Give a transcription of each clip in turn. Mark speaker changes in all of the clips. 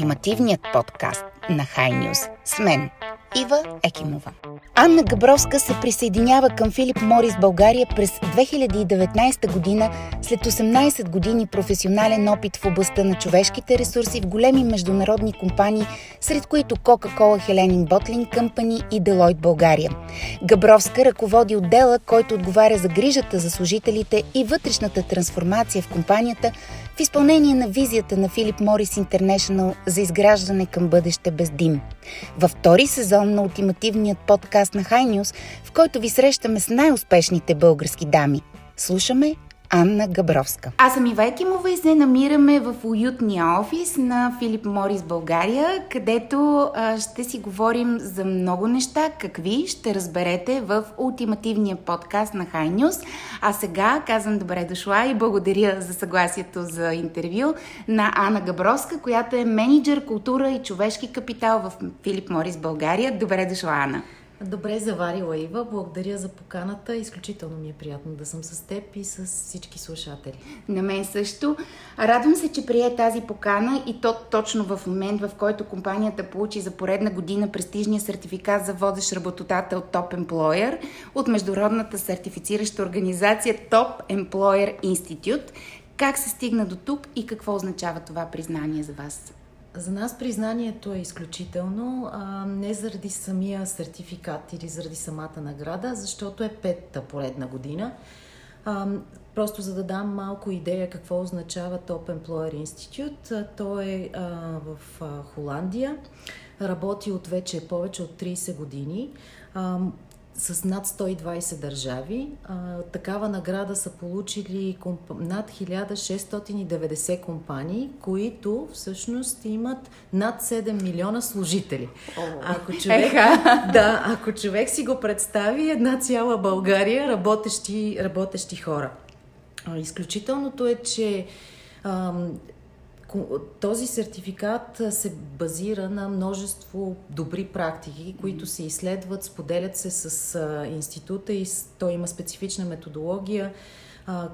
Speaker 1: ултимативният подкаст на High News с мен, Ива Екимова. Анна Габровска се присъединява към Филип Морис България през 2019 година след 18 години професионален опит в областта на човешките ресурси в големи международни компании, сред които Coca-Cola Hellenic Bottling Company и Deloitte България. Габровска ръководи отдела, който отговаря за грижата за служителите и вътрешната трансформация в компанията в изпълнение на визията на Филип Морис Интернешнъл за изграждане към бъдеще без дим. Във втори сезон на ултимативният подкаст на High в който ви срещаме с най-успешните български дами. Слушаме Анна Габровска. Аз съм Ива Екимова и се намираме в уютния офис на Филип Морис България, където а, ще си говорим за много неща. Какви ще разберете в ултимативния подкаст на High News. А сега казвам добре дошла и благодаря за съгласието за интервю на Анна Габровска, която е менеджер култура и човешки капитал в Филип Морис България. Добре дошла, Ана.
Speaker 2: Добре заварила, Ива. Благодаря за поканата. Изключително ми е приятно да съм с теб и с всички слушатели.
Speaker 1: На мен също. Радвам се, че прие тази покана и то точно в момент, в който компанията получи за поредна година престижния сертификат за водещ работодател Top Employer от международната сертифицираща организация Top Employer Institute. Как се стигна до тук и какво означава това признание за вас?
Speaker 2: За нас признанието е изключително, а, не заради самия сертификат или заради самата награда, защото е петта поредна година. А, просто за да дам малко идея какво означава Top Employer Institute. Той е а, в а, Холандия, работи от вече повече от 30 години. А, с над 120 държави. А, такава награда са получили комп... над 1690 компании, които всъщност имат над 7 милиона служители.
Speaker 1: О, ако, човек,
Speaker 2: да, ако човек си го представи, една цяла България работещи, работещи хора. А, изключителното е, че този сертификат се базира на множество добри практики, които се изследват, споделят се с института и той има специфична методология,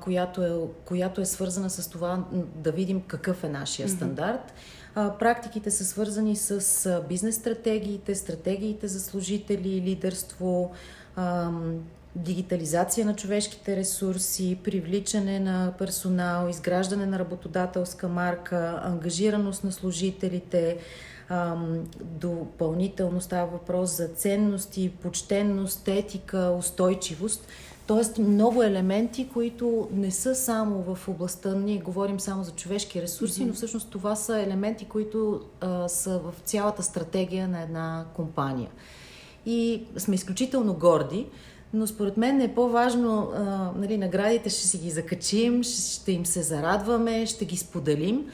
Speaker 2: която е, която е свързана с това да видим какъв е нашия стандарт. Практиките са свързани с бизнес стратегиите, стратегиите за служители, лидерство, дигитализация на човешките ресурси, привличане на персонал, изграждане на работодателска марка, ангажираност на служителите, допълнително става въпрос за ценности, почтенност, етика, устойчивост. Тоест много елементи, които не са само в областта, ние говорим само за човешки ресурси, mm-hmm. но всъщност това са елементи, които а, са в цялата стратегия на една компания. И сме изключително горди, но според мен е по-важно, а, нали, наградите ще си ги закачим, ще им се зарадваме, ще ги споделим.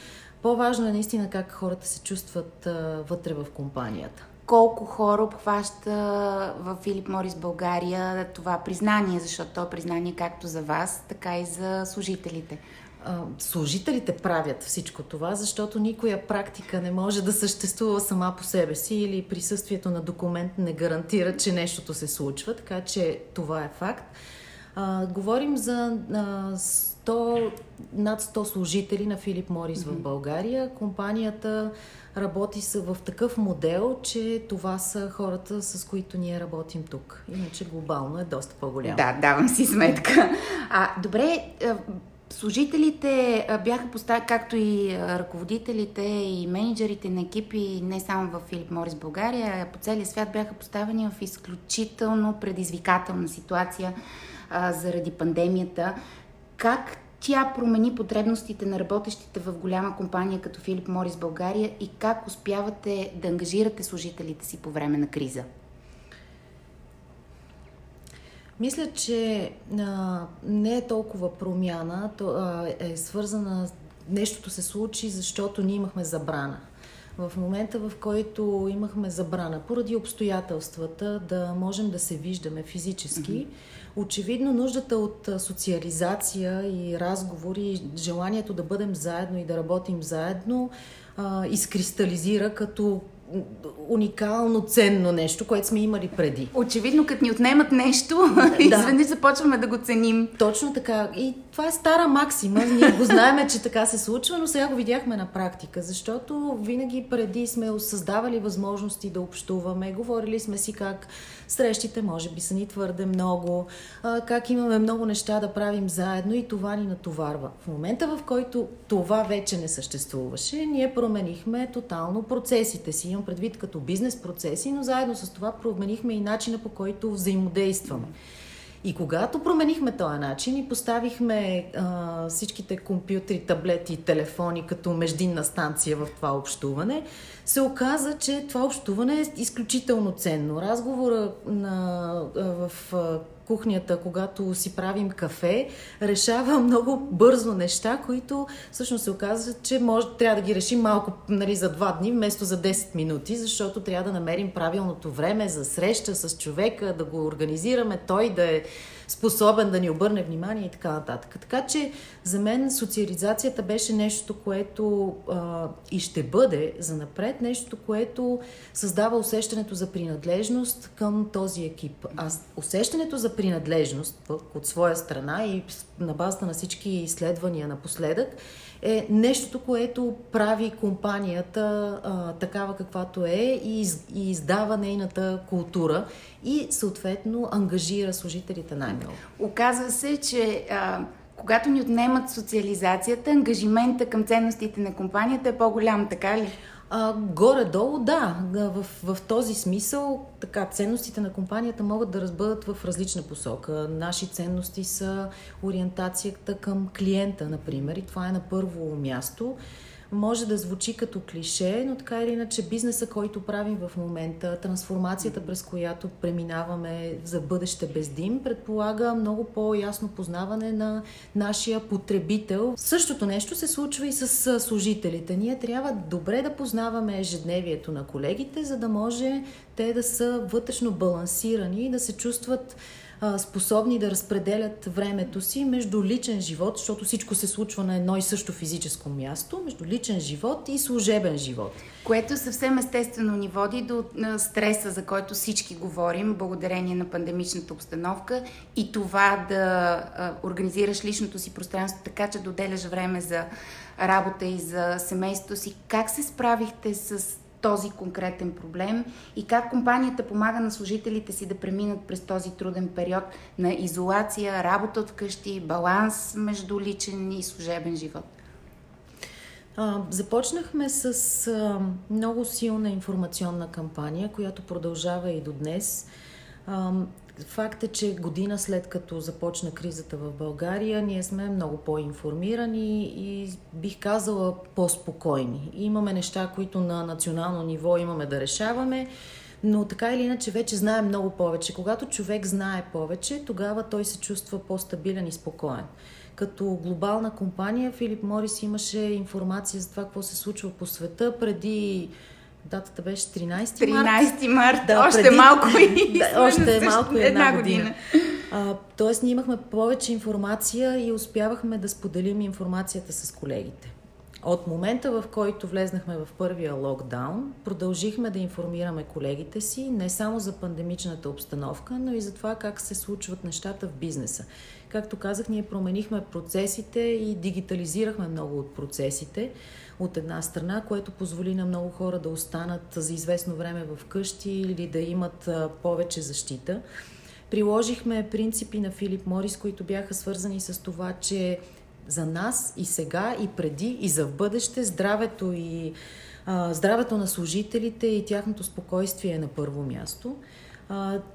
Speaker 2: По-важно е наистина как хората се чувстват а, вътре в компанията.
Speaker 1: Колко хора обхваща в Филип Морис България това признание, защото то е признание както за вас, така и за служителите?
Speaker 2: Служителите правят всичко това, защото никоя практика не може да съществува сама по себе си или присъствието на документ не гарантира, че нещото се случва, така че това е факт. А, говорим за а, 100, над 100 служители на Филип Морис mm-hmm. в България. Компанията работи в такъв модел, че това са хората, с които ние работим тук. Иначе глобално е доста по-голямо.
Speaker 1: Да, давам си сметка. А, добре, Служителите бяха поставени, както и ръководителите и менеджерите на екипи, не само в Филип Морис България, а по целия свят бяха поставени в изключително предизвикателна ситуация а, заради пандемията. Как тя промени потребностите на работещите в голяма компания като Филип Морис България и как успявате да ангажирате служителите си по време на криза?
Speaker 2: Мисля, че а, не е толкова промяна, то а, е свързана, нещото се случи, защото ние имахме забрана. В момента, в който имахме забрана, поради обстоятелствата, да можем да се виждаме физически, mm-hmm. очевидно нуждата от социализация и разговори, желанието да бъдем заедно и да работим заедно, а, изкристализира като уникално, ценно нещо, което сме имали преди.
Speaker 3: Очевидно, като ни отнемат нещо, да. изведнъж започваме да го ценим.
Speaker 2: Точно така. И това е стара максима. Ние го знаем, че така се случва, но сега го видяхме на практика, защото винаги преди сме създавали възможности да общуваме, говорили сме си как срещите може би са ни твърде много, как имаме много неща да правим заедно и това ни натоварва. В момента, в който това вече не съществуваше, ние променихме тотално процесите си. Имам предвид като бизнес процеси, но заедно с това променихме и начина по който взаимодействаме. И когато променихме този начин и поставихме а, всичките компютри, таблети и телефони като междинна станция в това общуване, се оказа, че това общуване е изключително ценно. Разговора на, в кухнята, когато си правим кафе, решава много бързо неща, които всъщност се оказва, че може, трябва да ги решим малко нали, за два дни, вместо за 10 минути, защото трябва да намерим правилното време за среща с човека, да го организираме, той да е способен да ни обърне внимание и така нататък. Така че за мен социализацията беше нещо, което а, и ще бъде за напред, нещо, което създава усещането за принадлежност към този екип. А усещането за принадлежност от своя страна и на базата на всички изследвания напоследък е нещото, което прави компанията а, такава каквато е и, из, и издава нейната култура и съответно ангажира служителите най-много.
Speaker 3: Оказва се, че а, когато ни отнемат социализацията, ангажимента към ценностите на компанията е по-голям, така ли?
Speaker 2: А, горе-долу, да. В, в този смисъл, така, ценностите на компанията могат да разбъдат в различна посока. Наши ценности са ориентацията към клиента, например, и това е на първо място може да звучи като клише, но така или иначе бизнеса, който правим в момента, трансформацията, през която преминаваме за бъдеще без дим, предполага много по-ясно познаване на нашия потребител. Същото нещо се случва и с служителите. Ние трябва добре да познаваме ежедневието на колегите, за да може те да са вътрешно балансирани и да се чувстват способни да разпределят времето си между личен живот, защото всичко се случва на едно и също физическо място, между личен живот и служебен живот.
Speaker 3: Което съвсем естествено ни води до стреса, за който всички говорим, благодарение на пандемичната обстановка и това да организираш личното си пространство така, че да отделяш време за работа и за семейството си. Как се справихте с този конкретен проблем и как компанията помага на служителите си да преминат през този труден период на изолация, работа от вкъщи, баланс между личен и служебен живот?
Speaker 2: Започнахме с много силна информационна кампания, която продължава и до днес. Факт е, че година след като започна кризата в България, ние сме много по-информирани и бих казала по-спокойни. Имаме неща, които на национално ниво имаме да решаваме, но така или иначе вече знаем много повече. Когато човек знае повече, тогава той се чувства по-стабилен и спокоен. Като глобална компания Филип Морис имаше информация за това какво се случва по света преди Датата беше 13
Speaker 3: март. 13 март, да, още преди... малко и
Speaker 2: да, още малко и една, една година. година. А, тоест, ние имахме повече информация и успявахме да споделим информацията с колегите. От момента, в който влезнахме в първия локдаун, продължихме да информираме колегите си не само за пандемичната обстановка, но и за това как се случват нещата в бизнеса. Както казах, ние променихме процесите и дигитализирахме много от процесите от една страна, което позволи на много хора да останат за известно време в къщи или да имат повече защита. Приложихме принципи на Филип Морис, които бяха свързани с това, че за нас и сега, и преди, и за в бъдеще здравето и а, здравето на служителите и тяхното спокойствие е на първо място.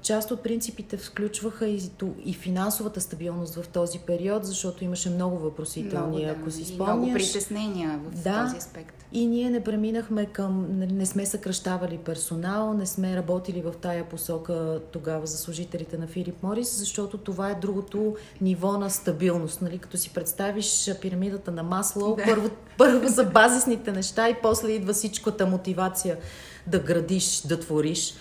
Speaker 2: Част от принципите включваха и, и финансовата стабилност в този период, защото имаше много въпросителни, много, да, ако си спомняш.
Speaker 3: Много притеснения в да, този аспект.
Speaker 2: И ние не преминахме към, не сме съкръщавали персонал, не сме работили в тая посока тогава за служителите на Филип Морис, защото това е другото ниво на стабилност. Нали? Като си представиш пирамидата на масло, да. първо, първо за базисните неща и после идва всичката мотивация да градиш, да твориш.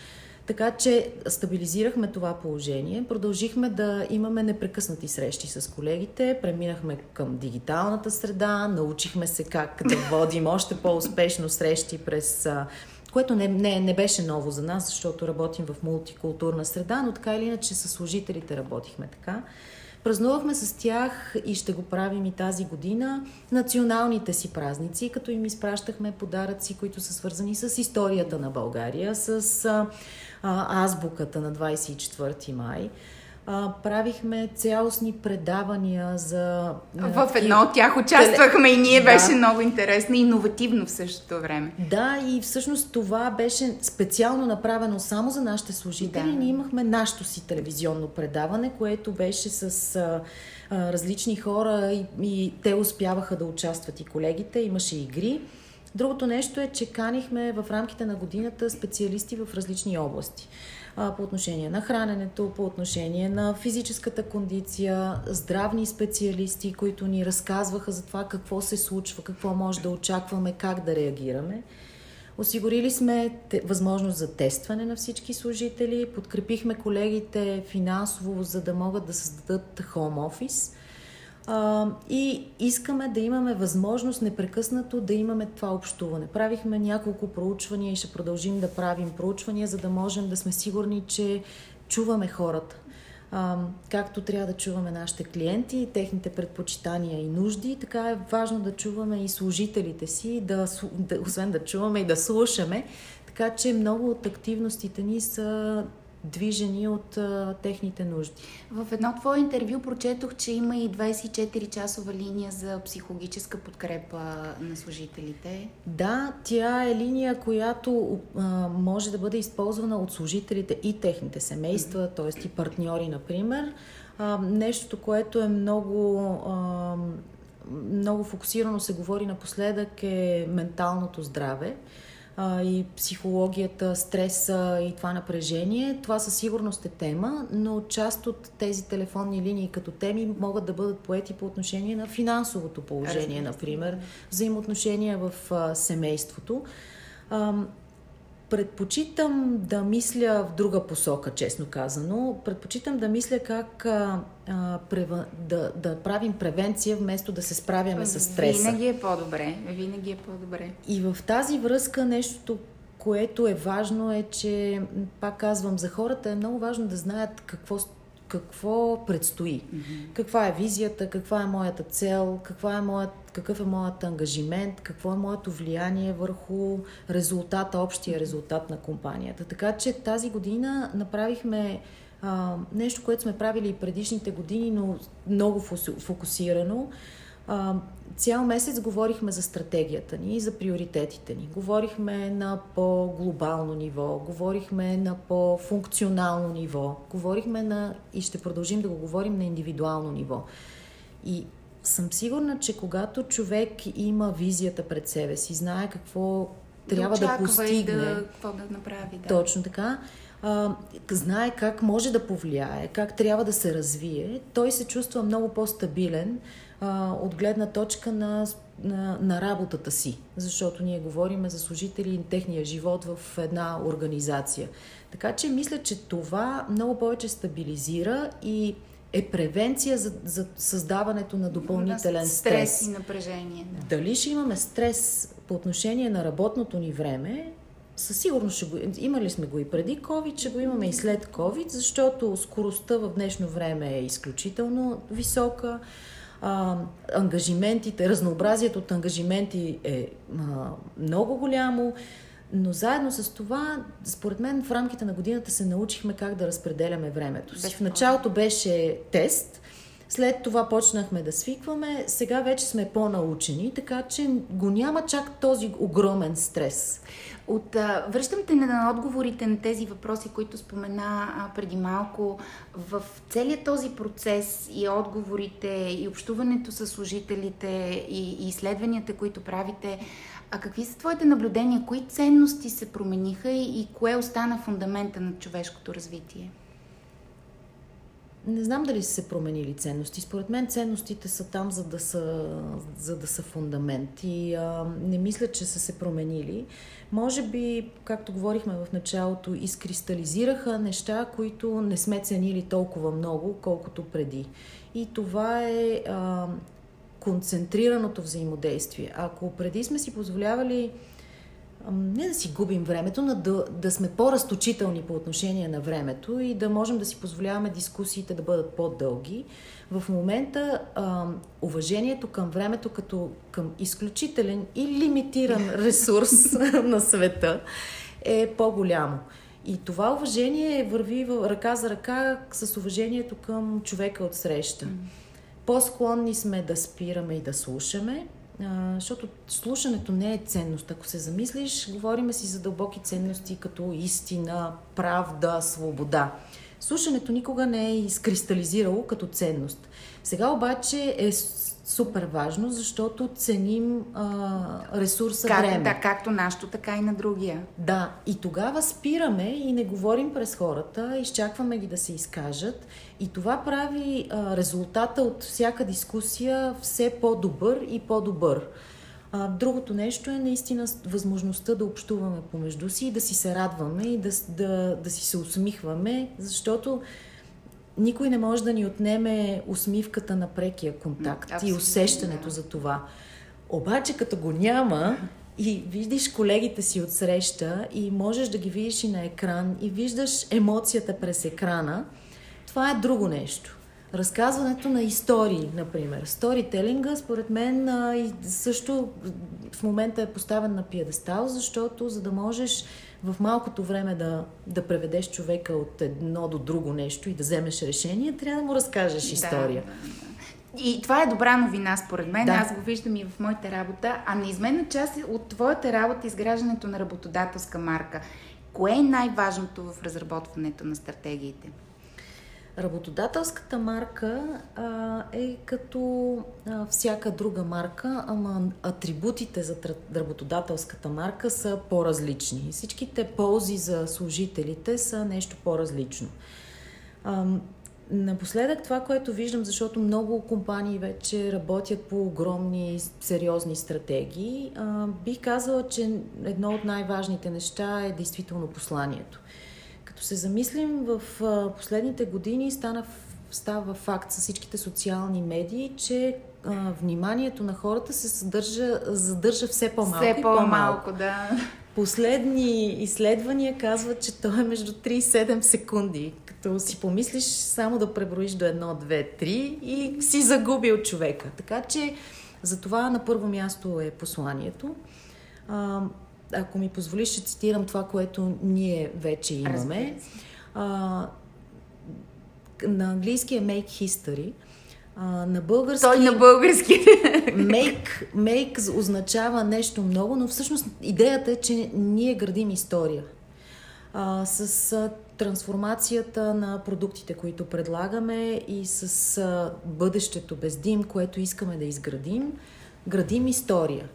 Speaker 2: Така че стабилизирахме това положение, продължихме да имаме непрекъснати срещи с колегите, преминахме към дигиталната среда, научихме се как да водим още по-успешно срещи през което не, не, не беше ново за нас, защото работим в мултикултурна среда, но така или иначе с служителите работихме така. Празнувахме с тях и ще го правим и тази година националните си празници, като им изпращахме подаръци, които са свързани с историята на България, с а, азбуката на 24 май а, правихме цялостни предавания за...
Speaker 1: В едно от тях участвахме и ние, да. беше много интересно и иновативно в същото време.
Speaker 2: Да, и всъщност това беше специално направено само за нашите служители. Да. Ние имахме нашето си телевизионно предаване, което беше с а, а, различни хора и, и те успяваха да участват и колегите, имаше игри. Другото нещо е, че канихме в рамките на годината специалисти в различни области. По отношение на храненето, по отношение на физическата кондиция, здравни специалисти, които ни разказваха за това какво се случва, какво може да очакваме, как да реагираме. Осигурили сме възможност за тестване на всички служители, подкрепихме колегите финансово, за да могат да създадат хоум офис – а, и искаме да имаме възможност непрекъснато да имаме това общуване. Правихме няколко проучвания и ще продължим да правим проучвания, за да можем да сме сигурни, че чуваме хората. Както трябва да чуваме нашите клиенти, техните предпочитания и нужди, така е важно да чуваме и служителите си, да, да, освен да чуваме и да слушаме. Така че много от активностите ни са движени от а, техните нужди.
Speaker 3: В едно твое интервю прочетох, че има и 24-часова линия за психологическа подкрепа на служителите.
Speaker 2: Да, тя е линия, която а, може да бъде използвана от служителите и техните семейства, mm-hmm. т.е. и партньори, например. А, нещото, което е много. А, много фокусирано се говори напоследък е менталното здраве а, и психологията, стреса и това напрежение. Това със сигурност е тема, но част от тези телефонни линии като теми могат да бъдат поети по отношение на финансовото положение, например, взаимоотношения в а, семейството. А, Предпочитам да мисля в друга посока, честно казано. Предпочитам да мисля как а, а, прев... да, да правим превенция, вместо да се справяме с стреса.
Speaker 3: Винаги е по-добре. Винаги е по-добре.
Speaker 2: И в тази връзка нещо, което е важно е, че, пак казвам, за хората е много важно да знаят какво какво предстои, mm-hmm. каква е визията, каква е моята цел, каква е моят, какъв е моят ангажимент, какво е моето влияние върху резултата, общия резултат на компанията. Така че тази година направихме а, нещо, което сме правили и предишните години, но много фокусирано. А, цял месец говорихме за стратегията ни и за приоритетите ни. Говорихме на по-глобално ниво, говорихме на по-функционално ниво, говорихме на и ще продължим да го говорим на индивидуално ниво. И съм сигурна, че когато човек има визията пред себе си, знае какво трябва да, да постигне.
Speaker 3: Да, какво да направи. Да.
Speaker 2: Точно така. А, знае как може да повлияе, как трябва да се развие, той се чувства много по-стабилен, а, от гледна точка на, на, на работата си, защото ние говорим за служители и техния живот в една организация. Така че мисля, че това много повече стабилизира и е превенция за, за създаването на допълнителен стрес.
Speaker 3: Стрес и напрежение.
Speaker 2: Да. Дали ще имаме стрес по отношение на работното ни време, със сигурност ще го, имали сме го и преди COVID, ще го имаме и след COVID, защото скоростта в днешно време е изключително висока а, ангажиментите, разнообразието от ангажименти е а, много голямо, но заедно с това, според мен, в рамките на годината се научихме как да разпределяме времето си. В началото беше тест, след това почнахме да свикваме, сега вече сме по-научени, така че го няма чак този огромен стрес.
Speaker 3: От, а, връщам те на отговорите на тези въпроси, които спомена а, преди малко. В целият този процес и отговорите, и общуването с служителите, и, и изследванията, които правите, а какви са твоите наблюдения? Кои ценности се промениха и, и кое остана фундамента на човешкото развитие?
Speaker 2: Не знам дали са се променили ценности. Според мен ценностите са там, за да са, за да са фундамент. И а, не мисля, че са се променили. Може би, както говорихме в началото, изкристализираха неща, които не сме ценили толкова много, колкото преди. И това е а, концентрираното взаимодействие. Ако преди сме си позволявали не да си губим времето, но да, да сме по-разточителни по отношение на времето и да можем да си позволяваме дискусиите да бъдат по-дълги. В момента а, уважението към времето като към изключителен и лимитиран ресурс на света е по-голямо. И това уважение върви ръка за ръка с уважението към човека от среща. По-склонни сме да спираме и да слушаме, защото слушането не е ценност. Ако се замислиш, говориме си за дълбоки ценности като истина, правда, свобода. Слушането никога не е изкристализирало като ценност. Сега обаче е супер важно, защото ценим а, ресурса
Speaker 1: как,
Speaker 2: време.
Speaker 1: Да, както нашето, така и на другия.
Speaker 2: Да, и тогава спираме и не говорим през хората, изчакваме ги да се изкажат и това прави а, резултата от всяка дискусия все по-добър и по-добър. А, другото нещо е наистина възможността да общуваме помежду си и да си се радваме и да, да, да си се усмихваме, защото никой не може да ни отнеме усмивката на прекия контакт Абсолютно, и усещането да. за това. Обаче, като го няма и виждаш колегите си от среща и можеш да ги видиш и на екран и виждаш емоцията през екрана, това е друго нещо. Разказването на истории, например. Сторителинга, според мен, също в момента е поставен на пиедестал, защото за да можеш в малкото време да, да преведеш човека от едно до друго нещо и да вземеш решение, трябва да му разкажеш история. Да, да,
Speaker 1: да. И това е добра новина, според мен. Да. Аз го виждам и в моята работа. А неизменна част от твоята работа е изграждането на работодателска марка. Кое е най-важното в разработването на стратегиите?
Speaker 2: Работодателската марка а, е като а, всяка друга марка, ама атрибутите за работодателската марка са по-различни. Всичките ползи за служителите са нещо по-различно. А, напоследък това, което виждам, защото много компании вече работят по огромни, сериозни стратегии, бих казала, че едно от най-важните неща е действително посланието. Като се замислим в последните години стана, става факт с всичките социални медии, че а, вниманието на хората се съдържа, задържа все по-малко
Speaker 1: все по-малко, да.
Speaker 2: Последни изследвания казват, че то е между 3 и 7 секунди. Като си помислиш само да преброиш до 1, 2, 3 и си загубил човека. Така че за това на първо място е посланието. Ако ми позволиш, ще цитирам това, което ние вече имаме. А, на английски е Make History. А, на български...
Speaker 1: Той на български.
Speaker 2: make, make означава нещо много, но всъщност идеята е, че ние градим история. А, с а, трансформацията на продуктите, които предлагаме и с а, бъдещето без дим, което искаме да изградим, градим история.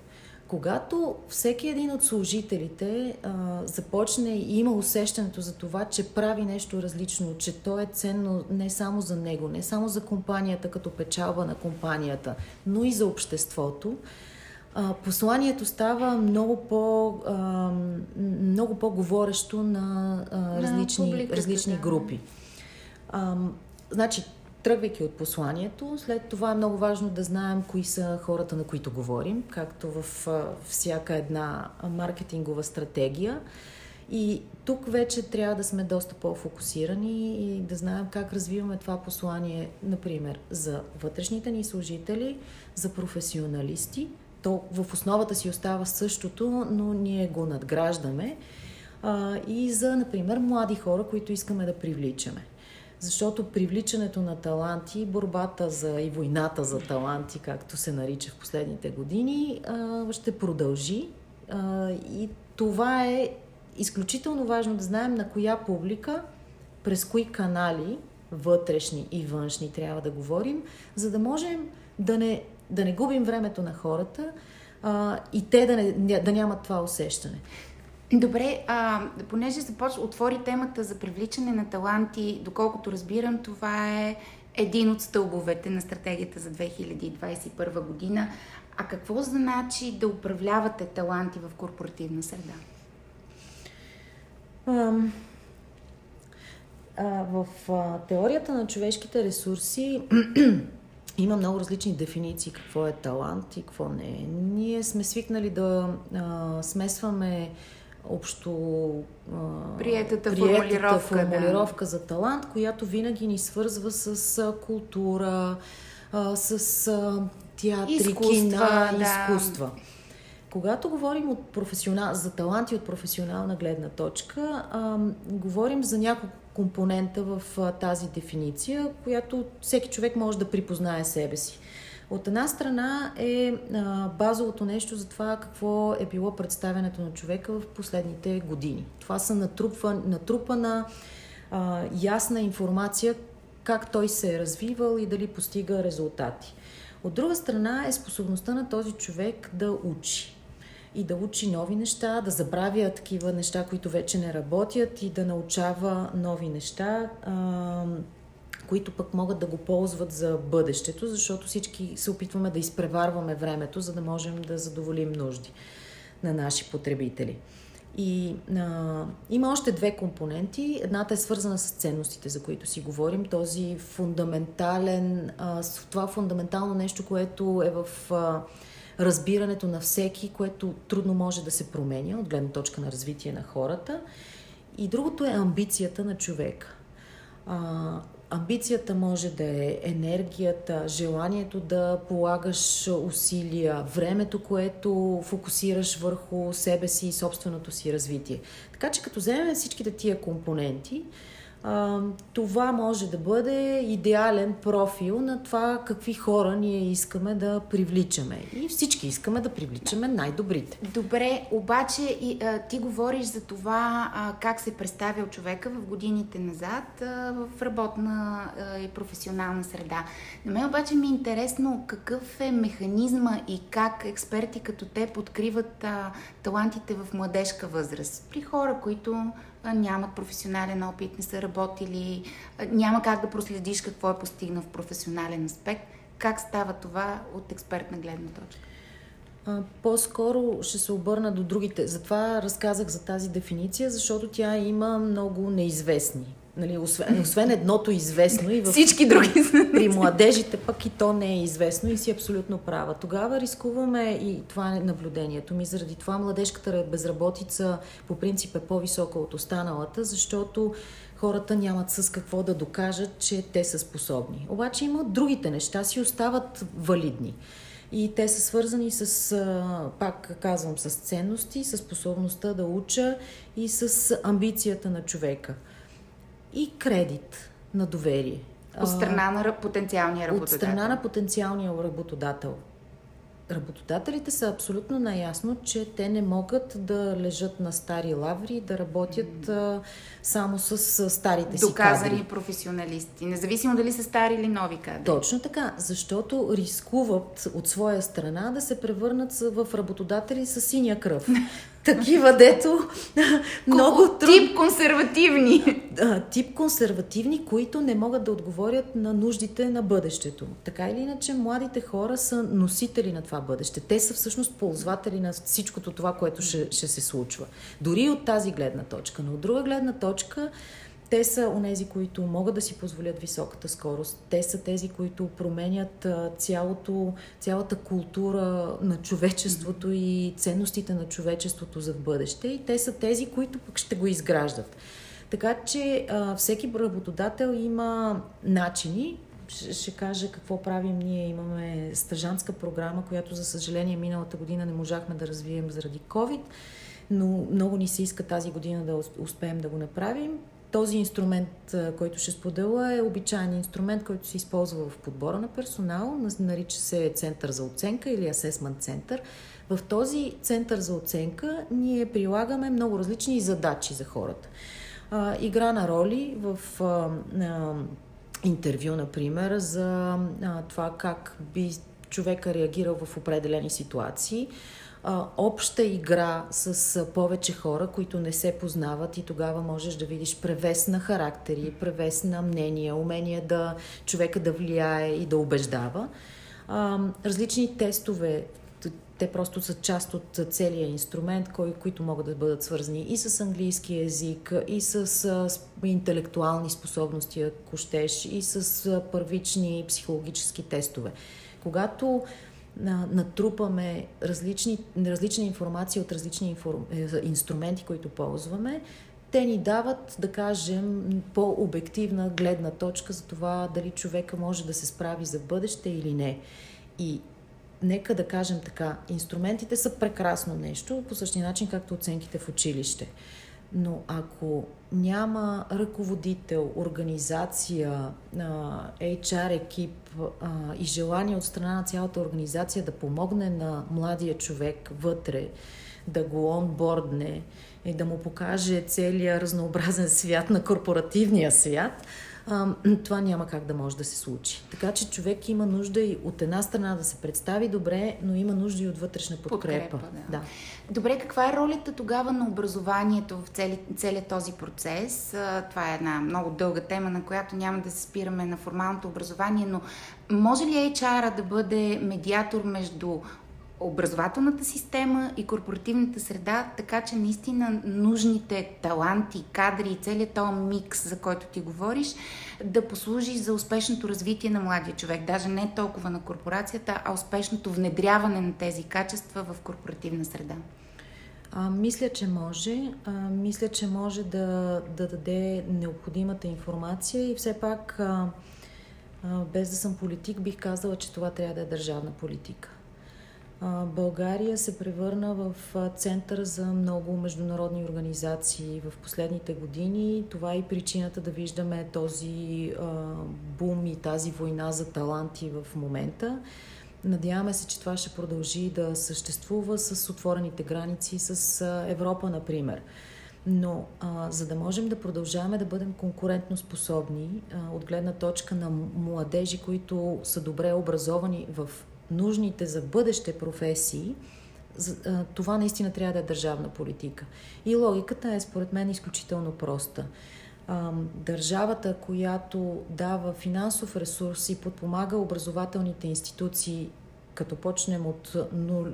Speaker 2: Когато всеки един от служителите а, започне и има усещането за това, че прави нещо различно, че то е ценно не само за него, не само за компанията като печалба на компанията, но и за обществото, а, посланието става много, по, а, много по-говорещо на а, различни, различни групи. А, значи, тръгвайки от посланието, след това е много важно да знаем кои са хората, на които говорим, както в всяка една маркетингова стратегия. И тук вече трябва да сме доста по-фокусирани и да знаем как развиваме това послание, например, за вътрешните ни служители, за професионалисти. То в основата си остава същото, но ние го надграждаме. И за, например, млади хора, които искаме да привличаме защото привличането на таланти, борбата за и войната за таланти, както се нарича в последните години, ще продължи. И това е изключително важно да знаем на коя публика, през кои канали, вътрешни и външни, трябва да говорим, за да можем да не, да не губим времето на хората и те да, не, да нямат това усещане.
Speaker 1: Добре, а, понеже започ... отвори темата за привличане на таланти, доколкото разбирам, това е един от стълбовете на стратегията за 2021 година. А какво значи да управлявате таланти в корпоративна среда?
Speaker 2: А, в теорията на човешките ресурси има много различни дефиниции какво е талант и какво не е. Ние сме свикнали да а, смесваме общо
Speaker 1: а, приетата,
Speaker 2: приетата
Speaker 1: формулировка,
Speaker 2: формулировка да. за талант, която винаги ни свързва с а, култура, а, с а, театри, изкуства, кина, да. изкуства. Когато говорим от професионал, за таланти от професионална гледна точка, а, говорим за няколко компонента в а, тази дефиниция, която всеки човек може да припознае себе си. От една страна е а, базовото нещо за това какво е било представянето на човека в последните години. Това са натрупва, натрупана а, ясна информация как той се е развивал и дали постига резултати. От друга страна е способността на този човек да учи и да учи нови неща, да забравя такива неща, които вече не работят и да научава нови неща, а, които пък могат да го ползват за бъдещето, защото всички се опитваме да изпреварваме времето, за да можем да задоволим нужди на наши потребители. И а, има още две компоненти. Едната е свързана с ценностите, за които си говорим. Този фундаментален, а, това фундаментално нещо, което е в а, разбирането на всеки, което трудно може да се променя от гледна точка на развитие на хората. И другото е амбицията на човека. Амбицията може да е енергията, желанието да полагаш усилия, времето, което фокусираш върху себе си и собственото си развитие. Така че като вземем всичките тия компоненти, това може да бъде идеален профил на това какви хора ние искаме да привличаме. И всички искаме да привличаме най-добрите.
Speaker 1: Добре, обаче и, а, ти говориш за това а, как се представя човека в годините назад а, в работна а, и професионална среда. На мен обаче ми е интересно какъв е механизма и как експерти като те подкриват а, талантите в младежка възраст при хора, които нямат професионален опит, не са работили, няма как да проследиш какво е постигнал в професионален аспект. Как става това от експертна гледна точка?
Speaker 2: По-скоро ще се обърна до другите. Затова разказах за тази дефиниция, защото тя има много неизвестни. Нали, освен, освен едното известно и в,
Speaker 1: всички други
Speaker 2: са. При младежите пък и то не е известно и си абсолютно права. Тогава рискуваме и това е наблюдението ми. Заради това младежката безработица по принцип е по-висока от останалата, защото хората нямат с какво да докажат, че те са способни. Обаче има другите неща си остават валидни. И те са свързани с, пак казвам, с ценности, с способността да уча и с амбицията на човека и кредит на доверие.
Speaker 1: От страна на потенциалния работодател.
Speaker 2: От страна на потенциалния работодател работодателите са абсолютно наясно, че те не могат да лежат на стари лаври и да работят а, само с, старите
Speaker 1: си
Speaker 2: Доказани
Speaker 1: кадри. професионалисти, независимо дали са стари или нови кадри.
Speaker 2: Точно така, защото рискуват от своя страна да се превърнат в работодатели с синя кръв. Такива, дето много
Speaker 1: трудно. Тип консервативни.
Speaker 2: Тип консервативни, които не могат да отговорят на нуждите на бъдещето. Така или иначе, младите хора са носители на това бъдеще. Те са всъщност ползватели на всичкото това, което ще, ще се случва. Дори от тази гледна точка. Но от друга гледна точка, те са онези, които могат да си позволят високата скорост. Те са тези, които променят цялото, цялата култура на човечеството и ценностите на човечеството за в бъдеще. И те са тези, които пък ще го изграждат. Така че всеки работодател има начини, ще кажа какво правим ние. Имаме стъжанска програма, която за съжаление миналата година не можахме да развием заради COVID, но много ни се иска тази година да успеем да го направим. Този инструмент, който ще споделя, е обичайен инструмент, който се използва в подбора на персонал. Нарича се Център за оценка или Асесмент център. В този център за оценка ние прилагаме много различни задачи за хората. игра на роли в интервю, например, за това как би човека реагирал в определени ситуации. А, обща игра с а, повече хора, които не се познават и тогава можеш да видиш превес на характери, превес на мнения, умение да човека да влияе и да убеждава. А, различни тестове те просто са част от целия инструмент, кой, които могат да бъдат свързани и с английски язик, и с а, интелектуални способности, ако щеш, и с първични психологически тестове. Когато натрупаме различни, различна информация от различни информ... Е, инструменти, които ползваме, те ни дават, да кажем, по-обективна гледна точка за това дали човека може да се справи за бъдеще или не. И нека да кажем така, инструментите са прекрасно нещо, по същия начин както оценките в училище. Но ако няма ръководител, организация, HR екип и желание от страна на цялата организация да помогне на младия човек вътре, да го онбордне и да му покаже целият разнообразен свят на корпоративния свят, а, това няма как да може да се случи. Така че човек има нужда и от една страна да се представи добре, но има нужда и от вътрешна подкрепа. подкрепа да. Да.
Speaker 1: Добре, каква е ролята тогава на образованието в цели, целият този процес? Това е една много дълга тема, на която няма да се спираме на формалното образование, но може ли HR да бъде медиатор между образователната система и корпоративната среда, така че наистина нужните таланти, кадри и целият този микс, за който ти говориш, да послужи за успешното развитие на младия човек. Даже не толкова на корпорацията, а успешното внедряване на тези качества в корпоративна среда.
Speaker 2: А, мисля, че може. А, мисля, че може да, да даде необходимата информация и все пак, а, а, без да съм политик, бих казала, че това трябва да е държавна политика. България се превърна в център за много международни организации в последните години. Това е и причината да виждаме този бум и тази война за таланти в момента. Надяваме се, че това ще продължи да съществува с отворените граници с Европа, например. Но а, за да можем да продължаваме да бъдем конкурентно способни а, от гледна точка на младежи, които са добре образовани в нужните за бъдеще професии, това наистина трябва да е държавна политика. И логиката е, според мен, изключително проста. Държавата, която дава финансов ресурс и подпомага образователните институции, като почнем от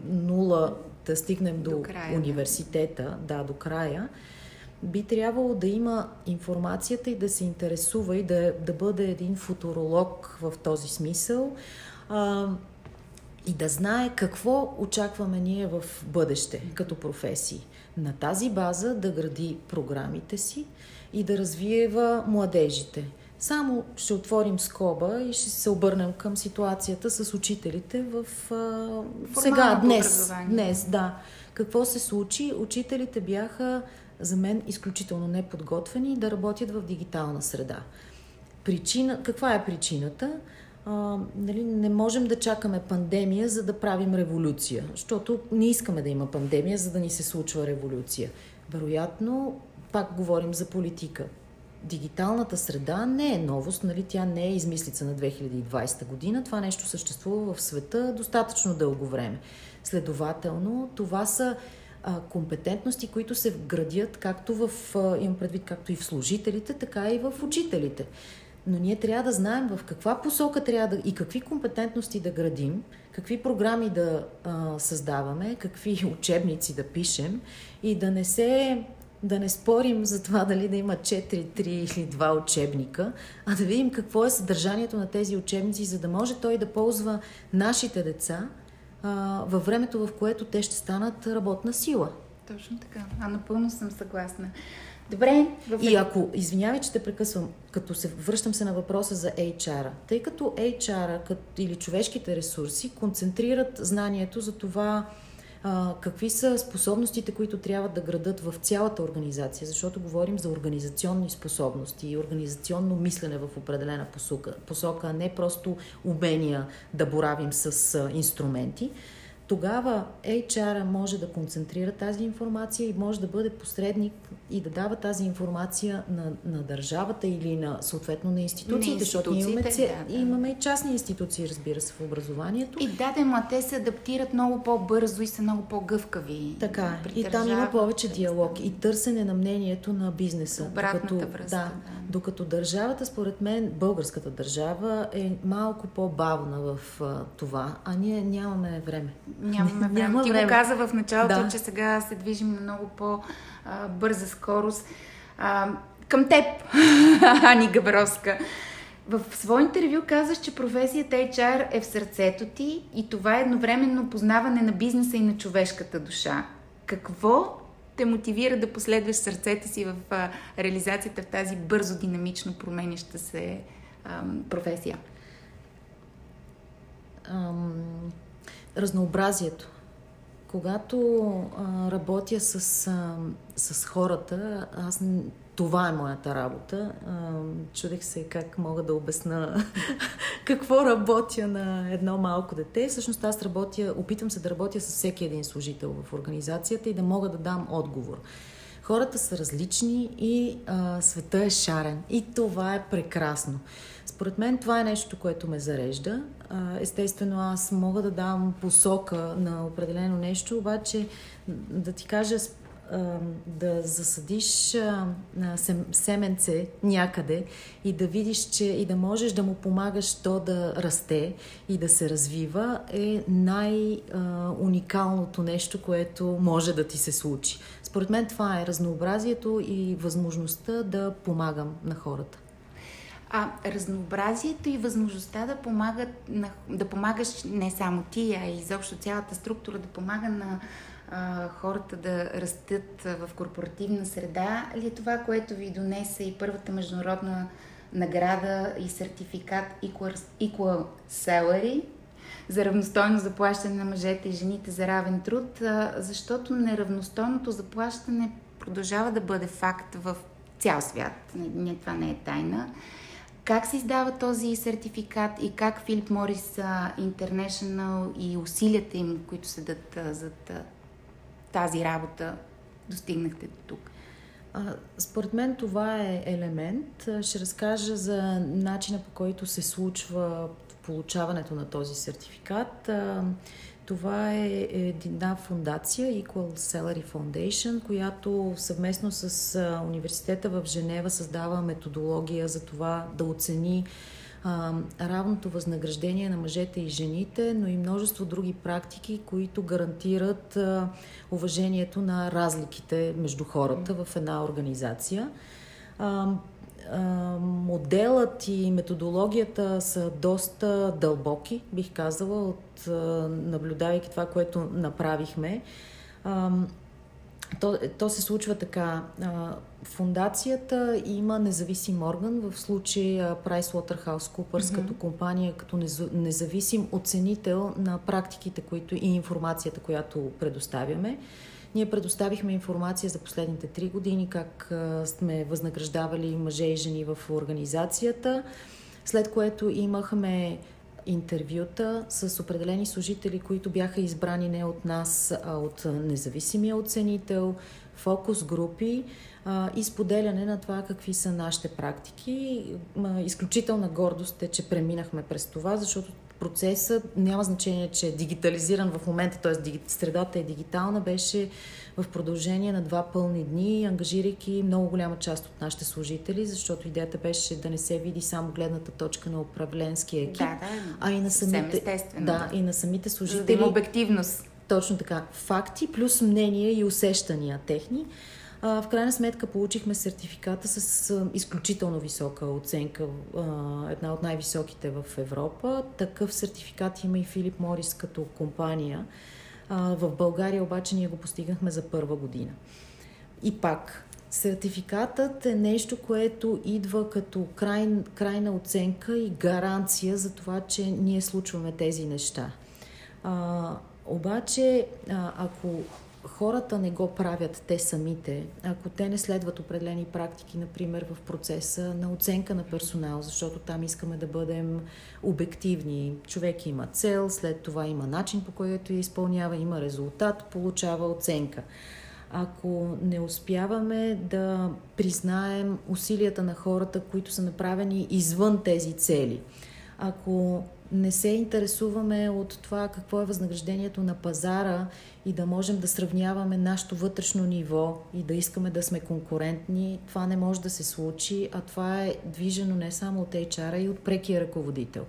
Speaker 2: нула да стигнем до, до края, университета, да, до края, би трябвало да има информацията и да се интересува и да, да бъде един футуролог в този смисъл и да знае какво очакваме ние в бъдеще като професии. На тази база да гради програмите си и да развиева младежите. Само ще отворим скоба и ще се обърнем към ситуацията с учителите в а, сега, днес. Днес, да. Какво се случи? Учителите бяха за мен изключително неподготвени да работят в дигитална среда. Причина, каква е причината? А, нали, не можем да чакаме пандемия, за да правим революция, защото не искаме да има пандемия, за да ни се случва революция. Вероятно, пак говорим за политика. Дигиталната среда не е новост, нали? тя не е измислица на 2020 година. Това нещо съществува в света достатъчно дълго време. Следователно, това са а, компетентности, които се градят както в, а, имам предвид, както и в служителите, така и в учителите но ние трябва да знаем в каква посока трябва да и какви компетентности да градим, какви програми да а, създаваме, какви учебници да пишем и да не се да не спорим за това дали да има 4, 3 или 2 учебника, а да видим какво е съдържанието на тези учебници, за да може той да ползва нашите деца а, във времето, в което те ще станат работна сила.
Speaker 1: Точно така. А напълно съм съгласна. Добре.
Speaker 2: В... И ако, извинявай, че те прекъсвам, като се връщам се на въпроса за HR-а, тъй като HR-а като, или човешките ресурси концентрират знанието за това а, какви са способностите, които трябва да градат в цялата организация, защото говорим за организационни способности и организационно мислене в определена посока, посока а не просто умения да боравим с а, инструменти тогава HR може да концентрира тази информация и може да бъде посредник и да дава тази информация на, на държавата или на съответно на институциите, защото имаме, да, да. имаме и частни институции, разбира се, в образованието.
Speaker 1: И да, да, ма те се адаптират много по-бързо и са много по-гъвкави.
Speaker 2: Така, и там има повече диалог и търсене на мнението на бизнеса.
Speaker 1: Обратната връзка.
Speaker 2: Да, Докато държавата, според мен, българската държава е малко по-бавна в а, това, а ние нямаме време.
Speaker 1: Нямаме време. Няма Ти време. го каза в началото, да. че сега се движим на много по-бърза скорост. А, към теб, Ани Габровска. В свое интервю казаш, че професията HR е в сърцето ти и това е едновременно познаване на бизнеса и на човешката душа. Какво те мотивира да последваш сърцето си в а, реализацията в тази бързо, динамично променяща се а, професия?
Speaker 2: Ам, разнообразието. Когато а, работя с, а, с хората, аз това е моята работа. Чудех се как мога да обясна какво работя на едно малко дете. Всъщност аз работя, опитвам се да работя с всеки един служител в организацията и да мога да дам отговор. Хората са различни и а, света е шарен. И това е прекрасно. Според мен това е нещо, което ме зарежда. Естествено, аз мога да дам посока на определено нещо, обаче да ти кажа да засадиш семенце някъде и да видиш, че и да можеш да му помагаш то да расте и да се развива е най-уникалното нещо, което може да ти се случи. Според мен това е разнообразието и възможността да помагам на хората.
Speaker 1: А разнообразието и възможността да, помагат на, да помагаш не само ти, а и изобщо цялата структура да помага на а, хората да растат в корпоративна среда ли е това, което ви донесе и първата международна награда и сертификат Equal, Equal Salary за равностойно заплащане на мъжете и жените за равен труд, а, защото неравностойното заплащане продължава да бъде факт в цял свят. Не, това не е тайна. Как се издава този сертификат и как Филип Морис International и усилията им, които седат зад тази работа достигнахте до тук?
Speaker 2: Според мен това е елемент. Ще разкажа за начина по който се случва получаването на този сертификат. Това е една фундация, Equal Salary Foundation, която съвместно с университета в Женева създава методология за това да оцени равното възнаграждение на мъжете и жените, но и множество други практики, които гарантират уважението на разликите между хората в една организация. Моделът и методологията са доста дълбоки, бих казала, от наблюдавайки това, което направихме. То, то се случва така. Фундацията има независим орган, в случай PricewaterhouseCoopers mm-hmm. като компания, като независим оценител на практиките които, и информацията, която предоставяме. Ние предоставихме информация за последните три години, как сме възнаграждавали мъже и жени в организацията, след което имахме интервюта с определени служители, които бяха избрани не от нас, а от независимия оценител, фокус групи и споделяне на това какви са нашите практики. Изключителна гордост е, че преминахме през това, защото процесът няма значение, че е дигитализиран в момента, т.е. средата е дигитална, беше в продължение на два пълни дни, ангажирайки много голяма част от нашите служители, защото идеята беше да не се види само гледната точка на управленския екип,
Speaker 1: да, да,
Speaker 2: а и на самите, да, и на самите служители. За да
Speaker 1: има обективност.
Speaker 2: Точно така. Факти плюс мнения и усещания техни. В крайна сметка получихме сертификата с изключително висока оценка, една от най-високите в Европа. Такъв сертификат има и Филип Морис като компания. В България обаче ние го постигнахме за първа година. И пак, сертификатът е нещо, което идва като край, крайна оценка и гаранция за това, че ние случваме тези неща. А, обаче, а, ако хората не го правят те самите, ако те не следват определени практики, например в процеса на оценка на персонал, защото там искаме да бъдем обективни. Човек има цел, след това има начин по който я изпълнява, има резултат, получава оценка. Ако не успяваме да признаем усилията на хората, които са направени извън тези цели, ако не се интересуваме от това какво е възнаграждението на пазара и да можем да сравняваме нашето вътрешно ниво и да искаме да сме конкурентни, това не може да се случи, а това е движено не само от HR, а и от прекия ръководител.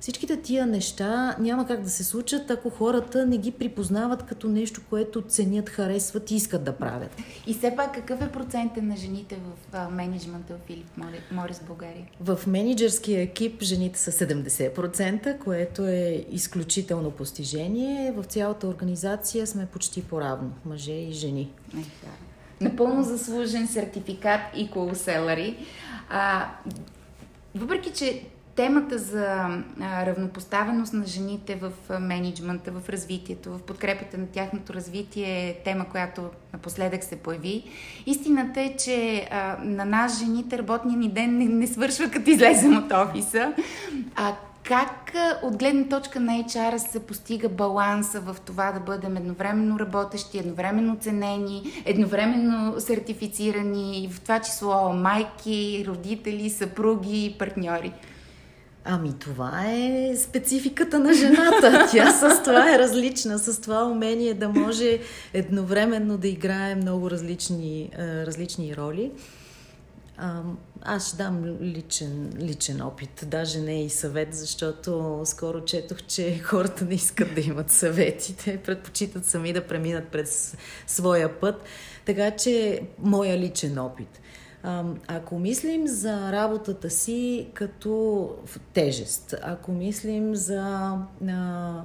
Speaker 2: Всичките тия неща няма как да се случат, ако хората не ги припознават като нещо, което ценят, харесват и искат да правят.
Speaker 1: И все пак какъв е процентът на жените в менеджмента в Филип Морис България?
Speaker 2: В менеджерския екип жените са 70%, което е изключително постижение. В цялата организация сме почти поравно, мъже и жени. Е,
Speaker 1: да. Напълно заслужен сертификат Equal Salary. А, въпреки, че темата за равнопоставеност на жените в менеджмента, в развитието, в подкрепата на тяхното развитие е тема, която напоследък се появи. Истината е, че на нас жените работния ни ден не, не свършва като излезем от офиса. А как от гледна точка на HR се постига баланса в това да бъдем едновременно работещи, едновременно ценени, едновременно сертифицирани, в това число майки, родители, съпруги, партньори?
Speaker 2: Ами това е спецификата на жената. Тя с това е различна, с това умение да може едновременно да играе много различни, различни роли. Аз ще дам личен, личен опит, даже не и съвет, защото скоро четох, че хората не искат да имат съвети. Те предпочитат сами да преминат през своя път. Така че, моя личен опит – ако мислим за работата си като тежест, ако мислим за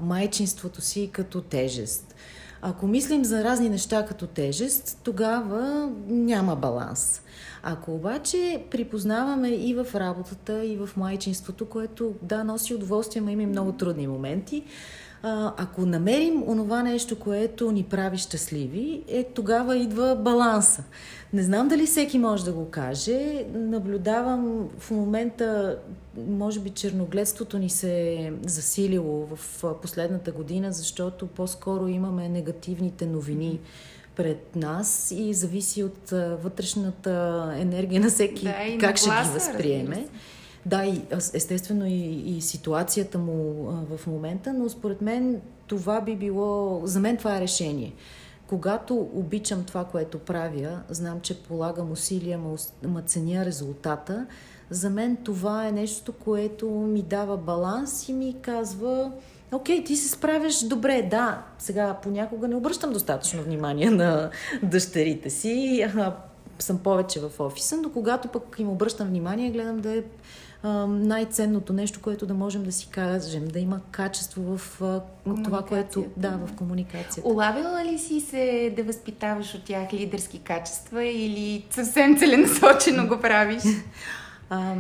Speaker 2: майчинството си като тежест, ако мислим за разни неща като тежест, тогава няма баланс. Ако обаче припознаваме и в работата, и в майчинството, което да, носи удоволствие, но има и много трудни моменти, ако намерим онова нещо, което ни прави щастливи, е тогава идва баланса. Не знам дали всеки може да го каже. Наблюдавам в момента, може би черногледството ни се е засилило в последната година, защото по-скоро имаме негативните новини пред нас и зависи от вътрешната енергия на всеки
Speaker 1: да,
Speaker 2: как ще
Speaker 1: гласа,
Speaker 2: ги възприеме. Да, и естествено и, и ситуацията му а, в момента, но според мен това би било, за мен това е решение. Когато обичам това, което правя, знам, че полагам усилия, ма ценя резултата, за мен това е нещо, което ми дава баланс и ми казва, окей, ти се справяш добре, да, сега понякога не обръщам достатъчно внимание на дъщерите си, съм повече в офиса, но когато пък им обръщам внимание, гледам да е най-ценното нещо, което да можем да си кажем, да има качество в това, което... Да, в комуникацията.
Speaker 1: Улавила ли си се да възпитаваш от тях лидерски качества или съвсем целенасочено го правиш?
Speaker 2: А,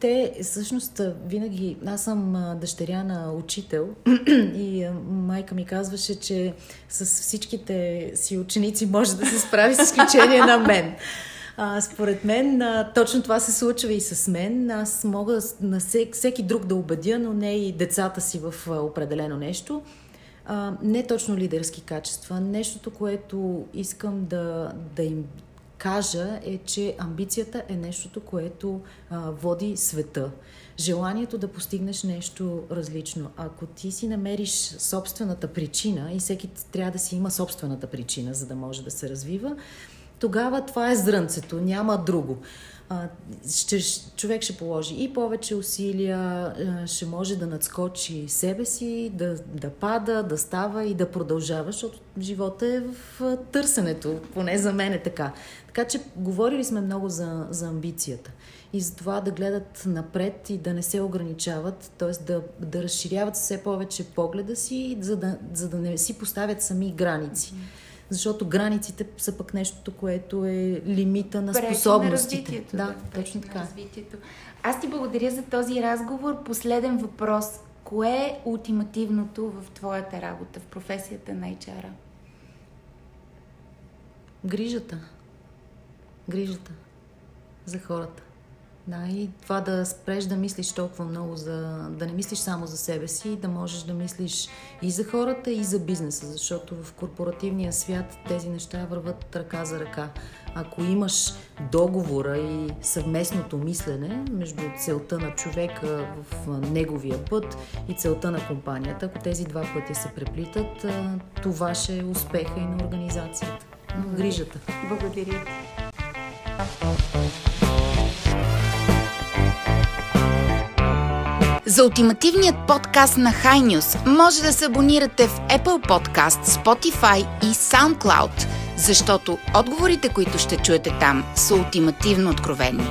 Speaker 2: те всъщност винаги, аз съм дъщеря на учител и майка ми казваше, че с всичките си ученици може да се справи с изключение на мен. А, според мен а, точно това се случва и с мен. Аз мога на всек, всеки друг да убедя, но не и децата си в а, определено нещо. А, не точно лидерски качества. Нещото, което искам да, да им кажа е, че амбицията е нещото, което а, води света. Желанието да постигнеш нещо различно. Ако ти си намериш собствената причина и всеки трябва да си има собствената причина, за да може да се развива, тогава това е зрънцето, няма друго. Ще, човек ще положи и повече усилия, ще може да надскочи себе си, да, да пада, да става и да продължава, защото живота е в търсенето, поне за мен е така. Така че говорили сме много за, за амбицията и за това да гледат напред и да не се ограничават, т.е. Да, да разширяват все повече погледа си, за да, за да не си поставят сами граници. Mm-hmm защото границите са пък нещото, което е лимита на способностите.
Speaker 1: На да, да, точно така. развитието. Аз ти благодаря за този разговор. Последен въпрос. Кое е ултимативното в твоята работа, в професията на HR?
Speaker 2: Грижата. Грижата за хората. Да, и това да спреш да мислиш толкова много за... да не мислиш само за себе си, да можеш да мислиш и за хората, и за бизнеса, защото в корпоративния свят тези неща върват ръка за ръка. Ако имаш договора и съвместното мислене между целта на човека в неговия път и целта на компанията, ако тези два пътя се преплитат, това ще е успеха и на организацията, грижата.
Speaker 4: Благодаря.
Speaker 1: За ултимативният подкаст на High News може да се абонирате в Apple Podcast, Spotify и SoundCloud, защото отговорите, които ще чуете там, са ултимативно откровени.